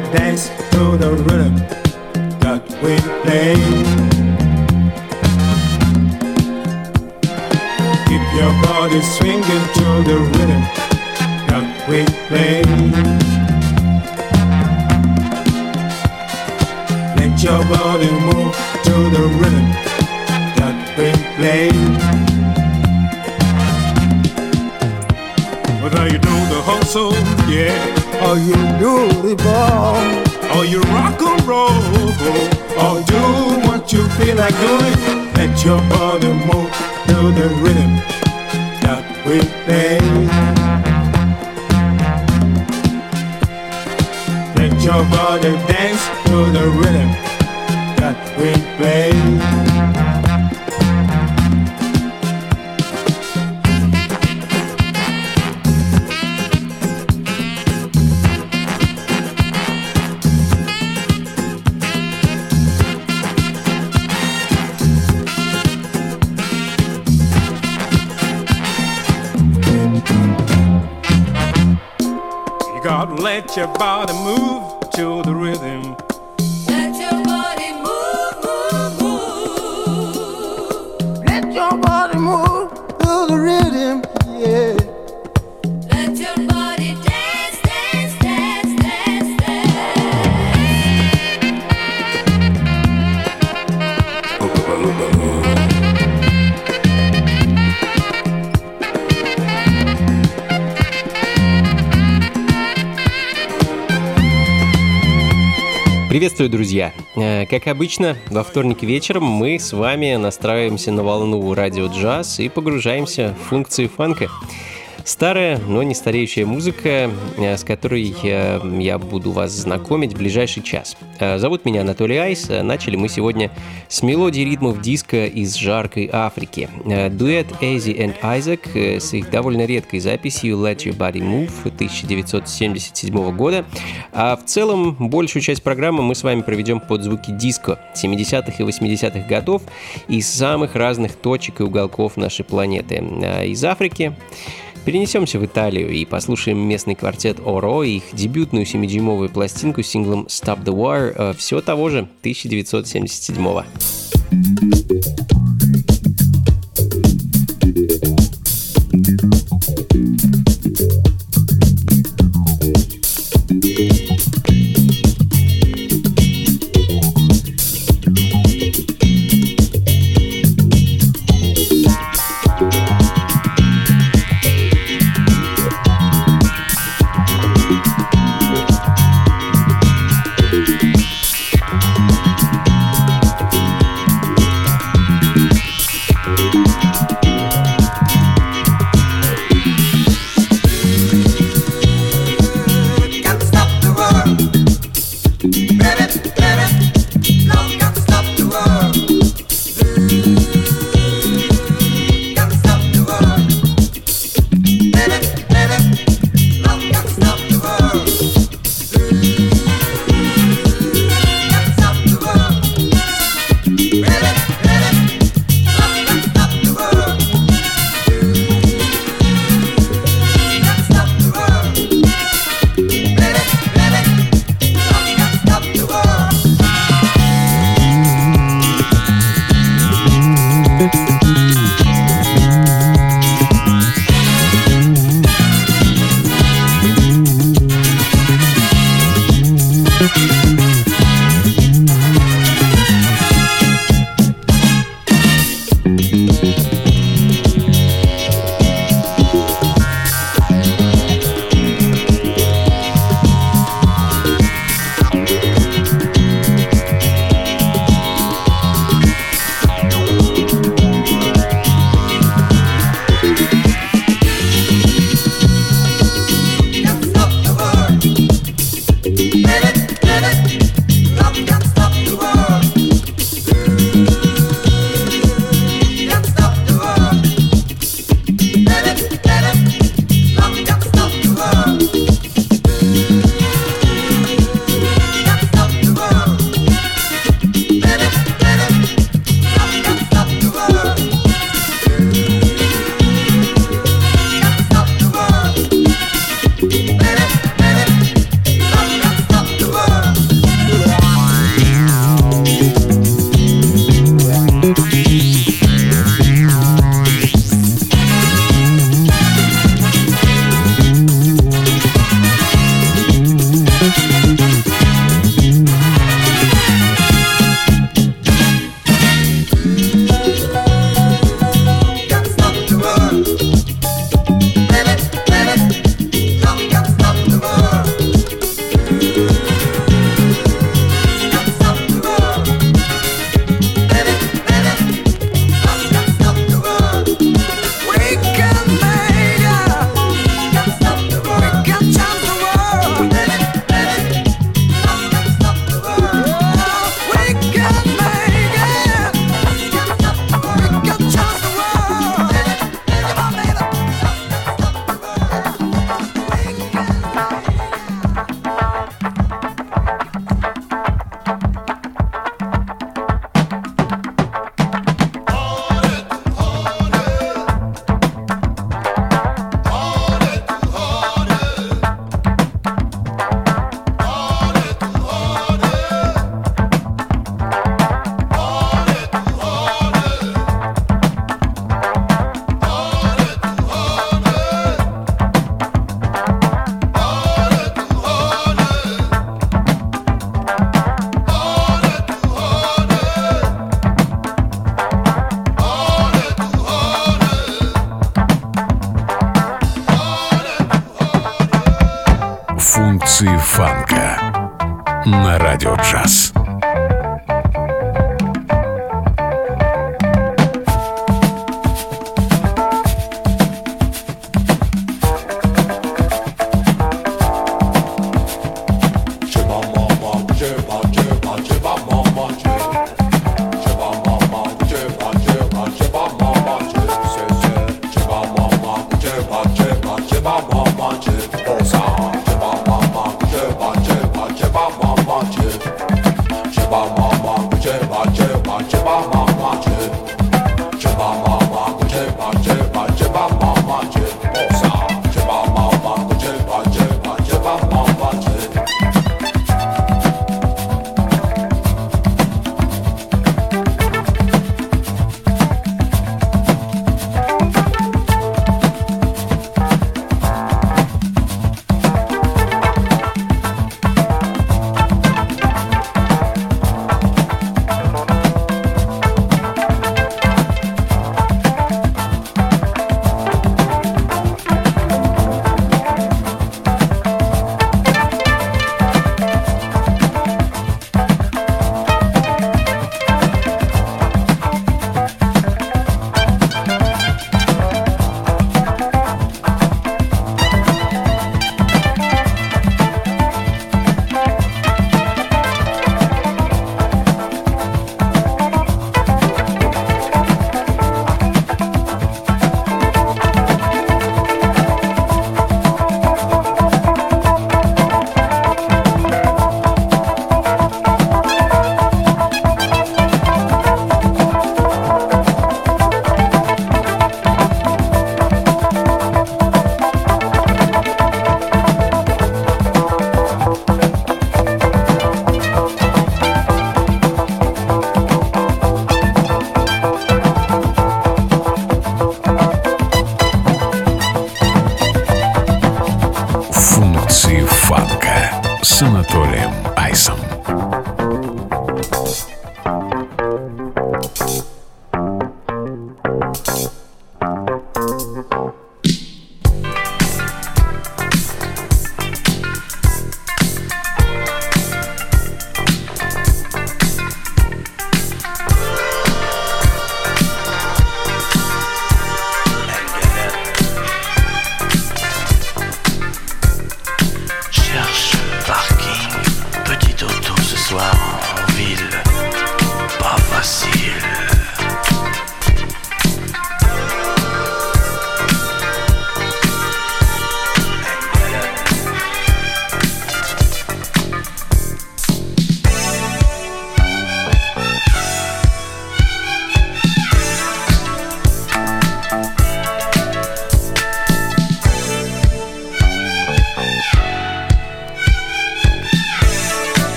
dance to the rhythm that we play. Keep your body swinging to the rhythm that we play. Let your body move to the rhythm that we play. Whether you know the hustle, yeah. Are you beautiful? Are you rock and roll? Or do what you feel like doing? Let your body move to the rhythm that we play. Let your body dance to the rhythm. Как обычно, во вторник вечером мы с вами настраиваемся на волну радио джаз и погружаемся в функции фанка. Старая, но не стареющая музыка, э, с которой я, я буду вас знакомить в ближайший час. Э, зовут меня Анатолий Айс. Э, начали мы сегодня с мелодии ритмов диска из жаркой Африки. Дуэт Эйзи и Айзек с их довольно редкой записью Let Your Body Move 1977 года. А в целом большую часть программы мы с вами проведем под звуки диско 70-х и 80-х годов из самых разных точек и уголков нашей планеты. Из Африки Перенесемся в Италию и послушаем местный квартет Оро и их дебютную 7-дюймовую пластинку с синглом Stop the War э, все того же 1977 года.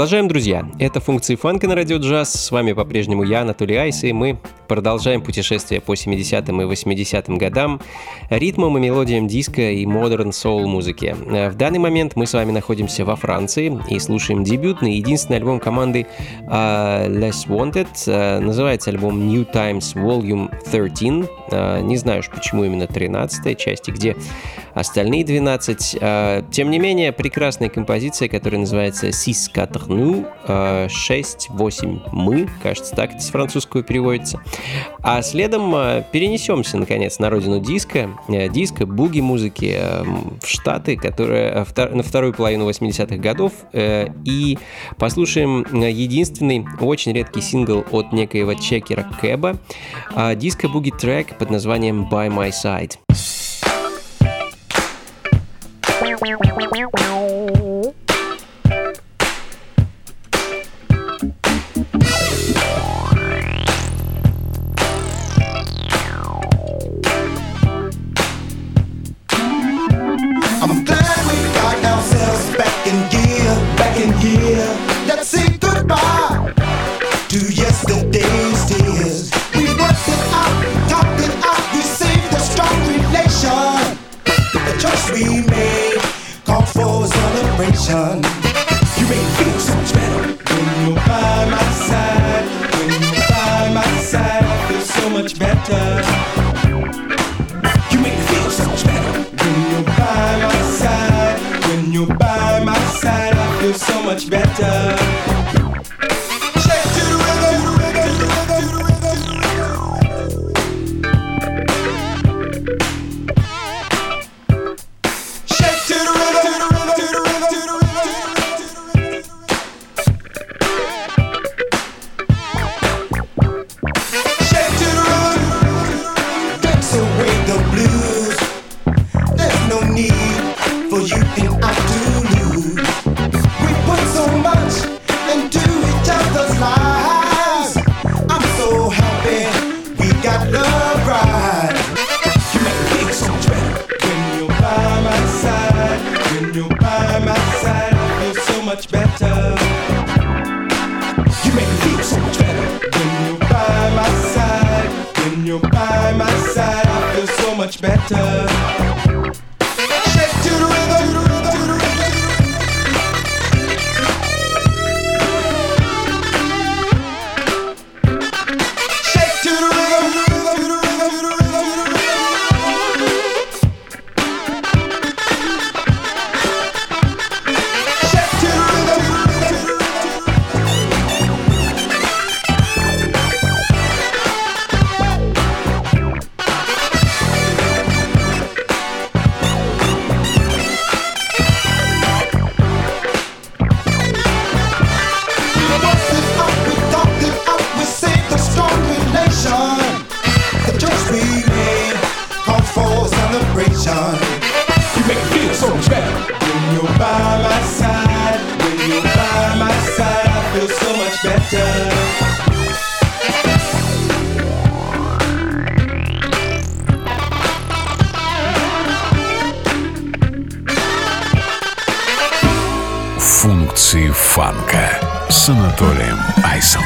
Продолжаем, друзья. Это функции фанка на радио джаз. С вами по-прежнему я, Анатолий Айс, и мы продолжаем путешествие по 70-м и 80-м годам ритмом и мелодиям диска и модерн соул музыки. В данный момент мы с вами находимся во Франции и слушаем дебютный, единственный альбом команды uh, Less Wanted. Uh, называется альбом New Times Volume 13. Uh, не знаю уж, почему именно 13 части, где остальные 12. А, тем не менее, прекрасная композиция, которая называется «Six Quatre Nous», 6-8 «Мы», кажется, так это с французского переводится. А следом а, перенесемся, наконец, на родину диска, э, диска, буги-музыки э, в Штаты, которые э, на вторую половину 80-х годов, и послушаем единственный, очень редкий сингл от некоего чекера Кэба, диско-буги-трек под названием «By My Side». better. функции фанка с Анатолием Айсом.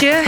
Russia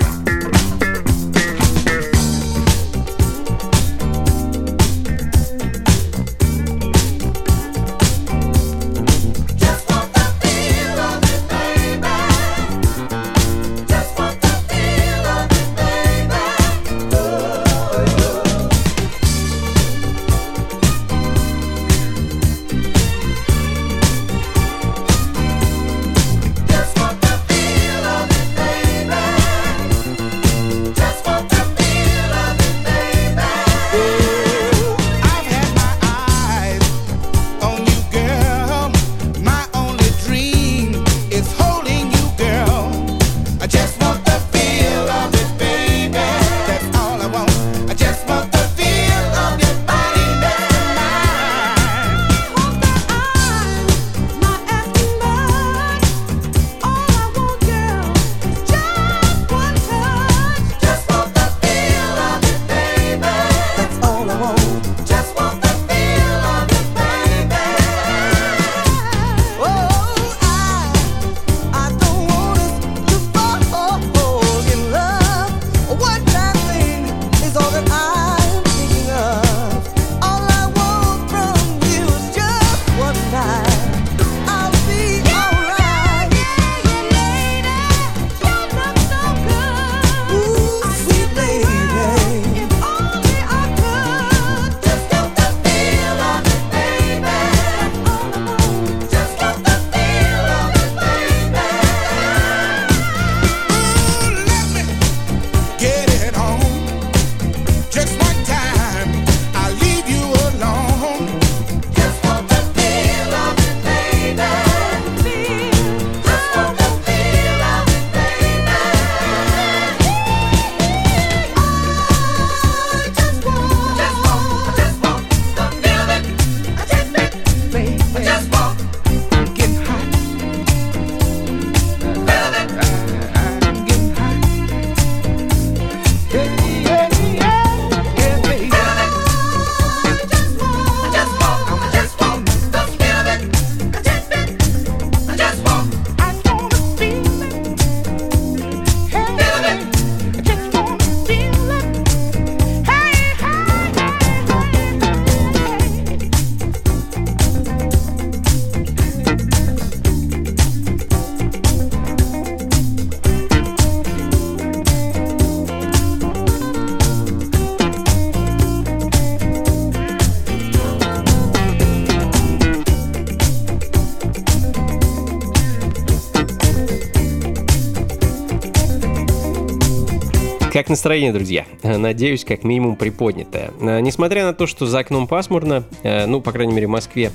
настроение, друзья? Надеюсь, как минимум приподнятое. Э, несмотря на то, что за окном пасмурно, э, ну, по крайней мере, в Москве,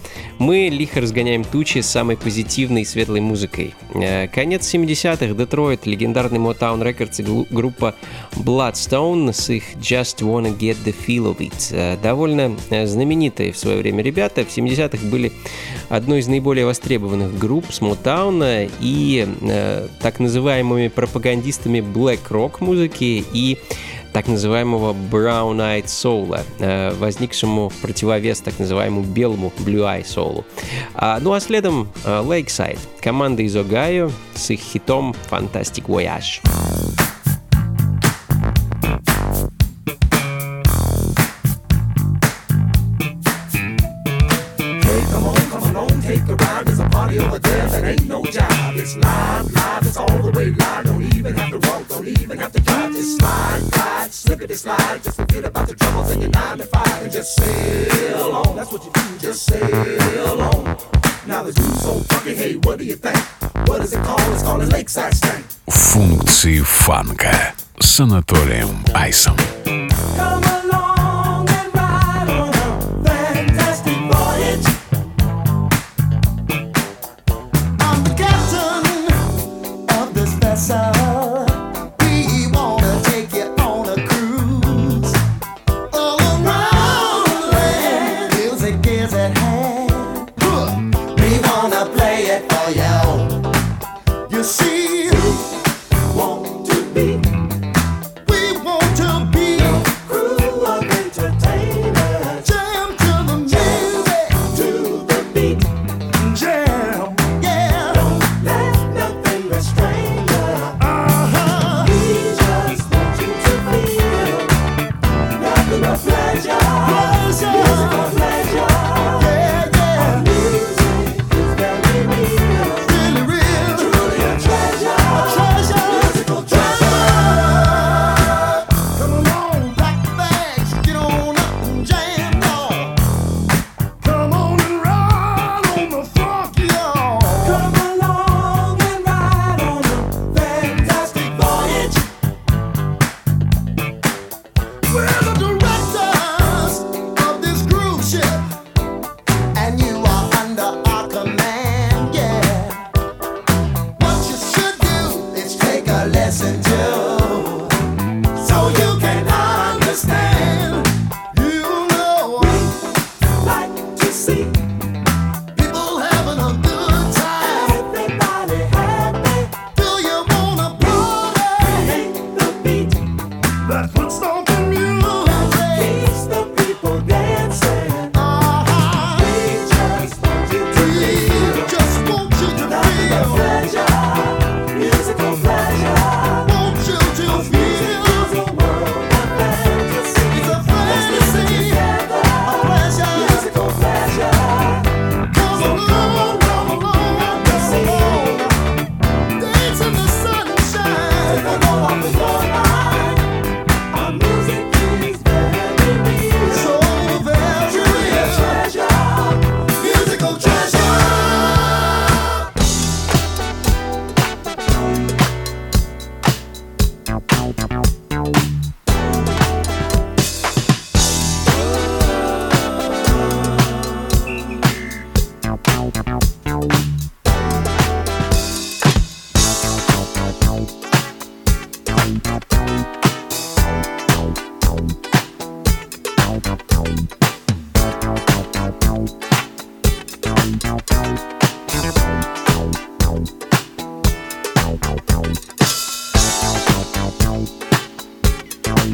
мы лихо разгоняем тучи с самой позитивной и светлой музыкой. Э, конец 70-х, Детройт, легендарный Motown Records и группа Bloodstone с их Just Wanna Get The Feel of It. Довольно знаменитые в свое время ребята. В 70-х были одной из наиболее востребованных групп с Motown и так называемыми пропагандистами black rock музыки и так называемого Brown Eyed Soul, э, возникшему в противовес так называемому белому Blue Eye Soul. А, ну а следом э, Lakeside, команда из Огайо с их хитом Fantastic Voyage. slide. Just forget about the troubles in your nine to five and just sail on. That's what you do, just sail on. Now the dude's so funky, hey, what do you think? What is it called? It's called a lakeside stank. Функции фанка с Анатолием Айсом. Come along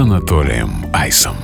Анатолием Айсом.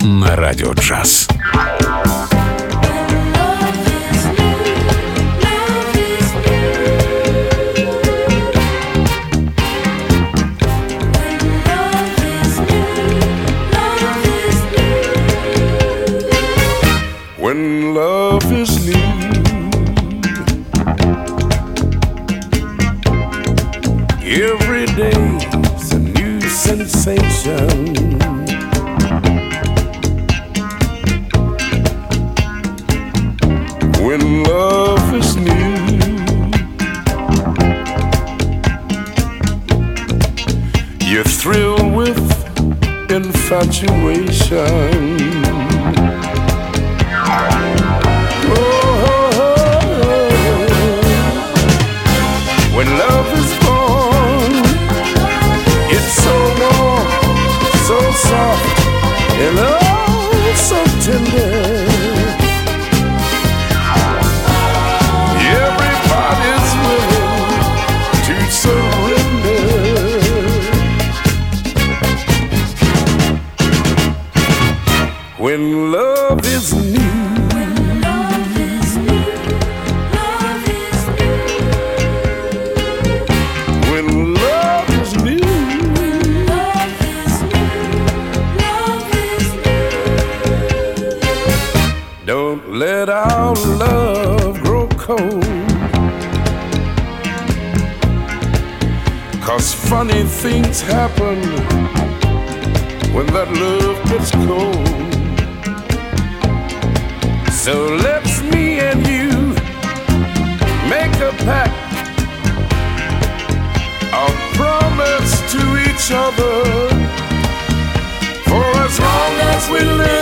На радио джаз. Each other. For as long as we live,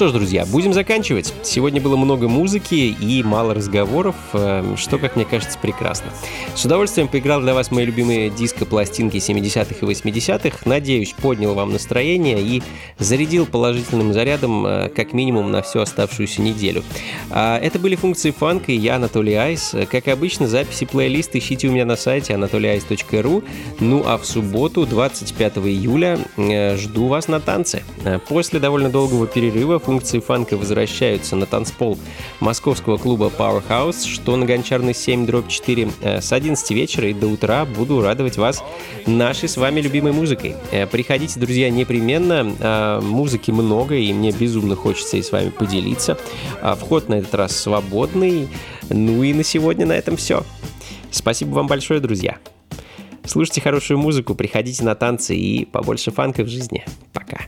что ж, друзья, будем заканчивать. Сегодня было много музыки и мало разговоров, э, что, как мне кажется, прекрасно. С удовольствием поиграл для вас мои любимые диско-пластинки 70-х и 80-х. Надеюсь, поднял вам настроение и зарядил положительным зарядом э, как минимум на всю оставшуюся неделю. А Это были функции фанка и я, Анатолий Айс. Как обычно, записи плейлиста ищите у меня на сайте anatolyice.ru. Ну а в субботу, 25 июля, э, жду вас на танцы. После довольно долгого перерыва функции фанка возвращаются на танцпол московского клуба Powerhouse, что на Гончарной 7 дробь 4 э, с 11 вечера и до утра буду радовать вас нашей с вами любимой музыкой. Э, Приходите, друзья, непременно. А, Музыки много, и мне безумно хочется и с вами поделиться. А, Вход на этот раз свободный. Ну и на сегодня на этом все. Спасибо вам большое, друзья. Слушайте хорошую музыку, приходите на танцы и побольше фанка в жизни. Пока.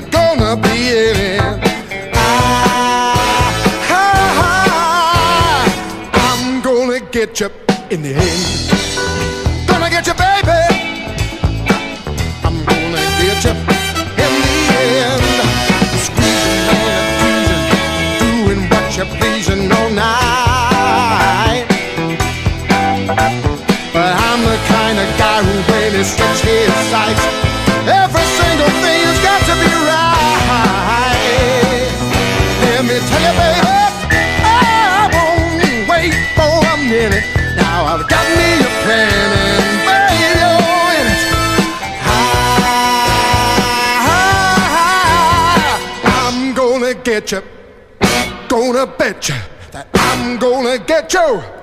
you're gonna be in it. I, ah, ah, I'm gonna get you in the head. two.